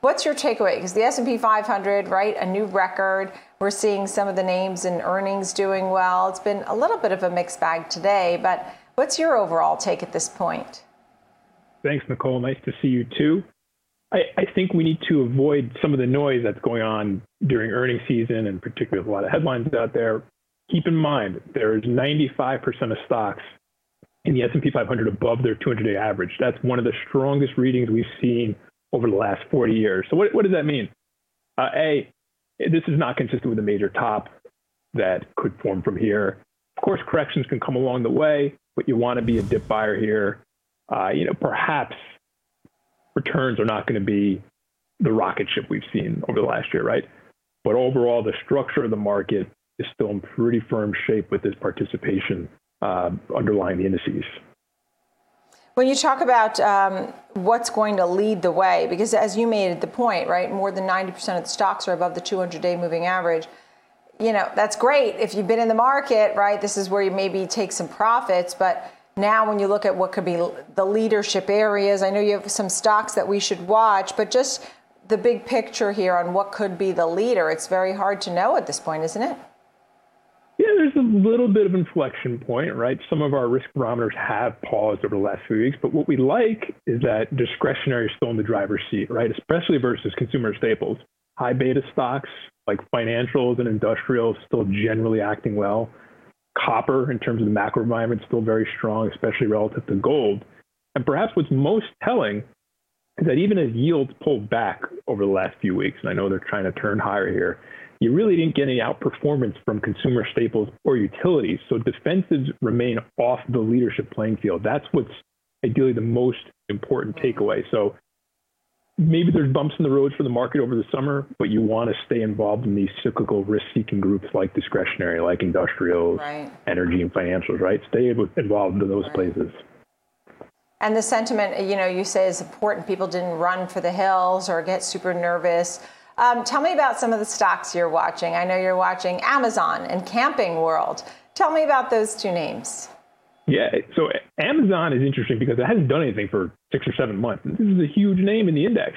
What's your takeaway? Because the S&P 500, right, a new record. We're seeing some of the names and earnings doing well. It's been a little bit of a mixed bag today, but what's your overall take at this point? Thanks, Nicole. Nice to see you too. I, I, think we need to avoid some of the noise that's going on during earnings season, and particularly with a lot of headlines out there. Keep in mind, there's 95% of stocks in the S&P 500 above their 200-day average. That's one of the strongest readings we've seen over the last 40 years. So what, what does that mean? Uh, a, this is not consistent with a major top that could form from here. Of course, corrections can come along the way, but you want to be a dip buyer here. Uh, you know, perhaps returns are not going to be the rocket ship we've seen over the last year, right? But overall, the structure of the market is still in pretty firm shape with this participation uh, underlying the indices. When you talk about um, what's going to lead the way, because as you made the point, right, more than 90% of the stocks are above the 200 day moving average. You know, that's great if you've been in the market, right? This is where you maybe take some profits. But now, when you look at what could be the leadership areas, I know you have some stocks that we should watch, but just the big picture here on what could be the leader, it's very hard to know at this point, isn't it? Yeah, there's a little bit of inflection point, right? Some of our risk barometers have paused over the last few weeks, but what we like is that discretionary is still in the driver's seat, right? Especially versus consumer staples. High beta stocks like financials and industrials still generally acting well. Copper, in terms of the macro environment, still very strong, especially relative to gold. And perhaps what's most telling is that even as yields pulled back over the last few weeks, and I know they're trying to turn higher here, you really didn't get any outperformance from consumer staples or utilities. So defensives remain off the leadership playing field. That's what's ideally the most important takeaway. So maybe there's bumps in the road for the market over the summer, but you want to stay involved in these cyclical risk-seeking groups like discretionary, like industrials, right. energy, and financials. Right? Stay involved in those right. places. And the sentiment, you know, you say is important. People didn't run for the hills or get super nervous. Um, tell me about some of the stocks you're watching. I know you're watching Amazon and Camping World. Tell me about those two names. Yeah, so Amazon is interesting because it hasn't done anything for six or seven months. This is a huge name in the index.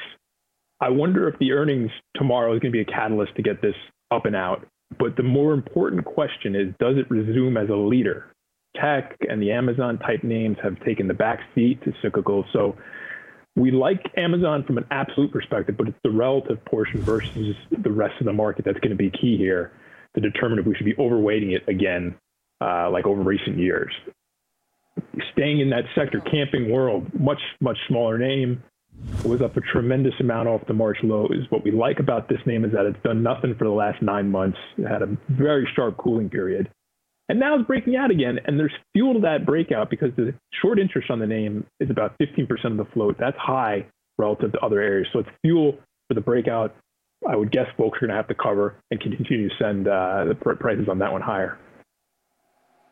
I wonder if the earnings tomorrow is going to be a catalyst to get this up and out. But the more important question is does it resume as a leader? Tech and the Amazon type names have taken the back seat to cyclical. So we like Amazon from an absolute perspective, but it's the relative portion versus the rest of the market that's going to be key here to determine if we should be overweighting it again, uh, like over recent years. Staying in that sector, Camping World, much, much smaller name, was up a tremendous amount off the March lows. What we like about this name is that it's done nothing for the last nine months. It had a very sharp cooling period. And now it's breaking out again. And there's fuel to that breakout because the short interest on the name is about 15% of the float. That's high relative to other areas. So it's fuel for the breakout. I would guess folks are going to have to cover and continue to send uh, the prices on that one higher.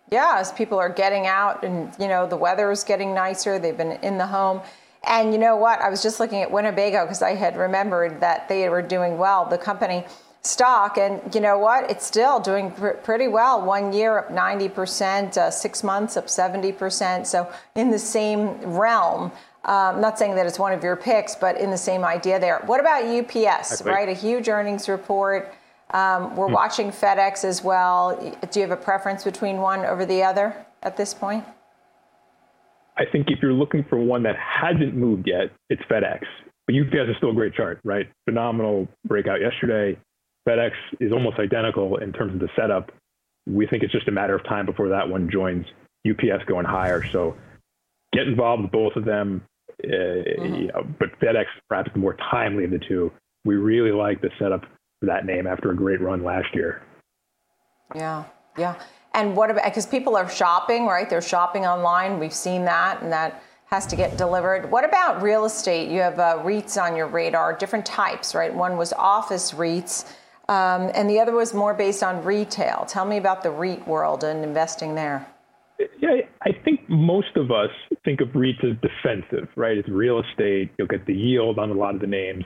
Yeah, as people are getting out and, you know, the weather is getting nicer, they've been in the home. And you know what? I was just looking at Winnebago because I had remembered that they were doing well. The company stock. And you know what? It's still doing pr- pretty well. One year up 90%, uh, six months up 70%. So in the same realm. Um, not saying that it's one of your picks, but in the same idea there. What about UPS, right? A huge earnings report. Um, we're hmm. watching FedEx as well. Do you have a preference between one over the other at this point? I think if you're looking for one that hasn't moved yet, it's FedEx. But UPS is still a great chart, right? Phenomenal breakout yesterday. FedEx is almost identical in terms of the setup. We think it's just a matter of time before that one joins UPS going higher. So get involved with both of them. Uh, mm-hmm. you know, but FedEx perhaps the more timely of the two. We really like the setup for that name after a great run last year. Yeah, yeah. And what about because people are shopping, right? They're shopping online. We've seen that, and that has to get delivered. What about real estate? You have uh, REITs on your radar, different types, right? One was office REITs. Um, and the other was more based on retail. Tell me about the REIT world and investing there. Yeah, I think most of us think of REITs as defensive, right? It's real estate. You'll get the yield on a lot of the names.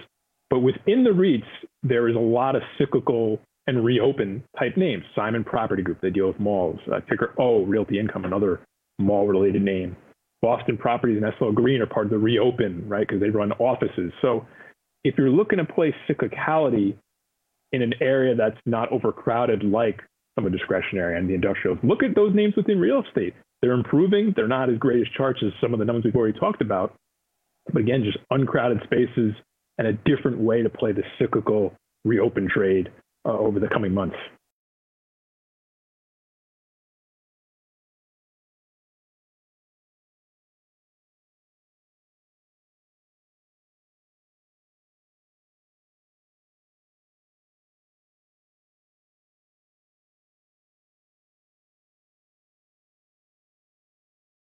But within the REITs, there is a lot of cyclical and reopen type names. Simon Property Group, they deal with malls. Uh, ticker O, Realty Income, another mall related name. Boston Properties and SL Green are part of the reopen, right? Because they run offices. So if you're looking to play cyclicality in an area that's not overcrowded like some of discretionary and the industrials, look at those names within real estate. They're improving. They're not as great as charts as some of the numbers we've already talked about. But again, just uncrowded spaces and a different way to play the cyclical reopen trade uh, over the coming months.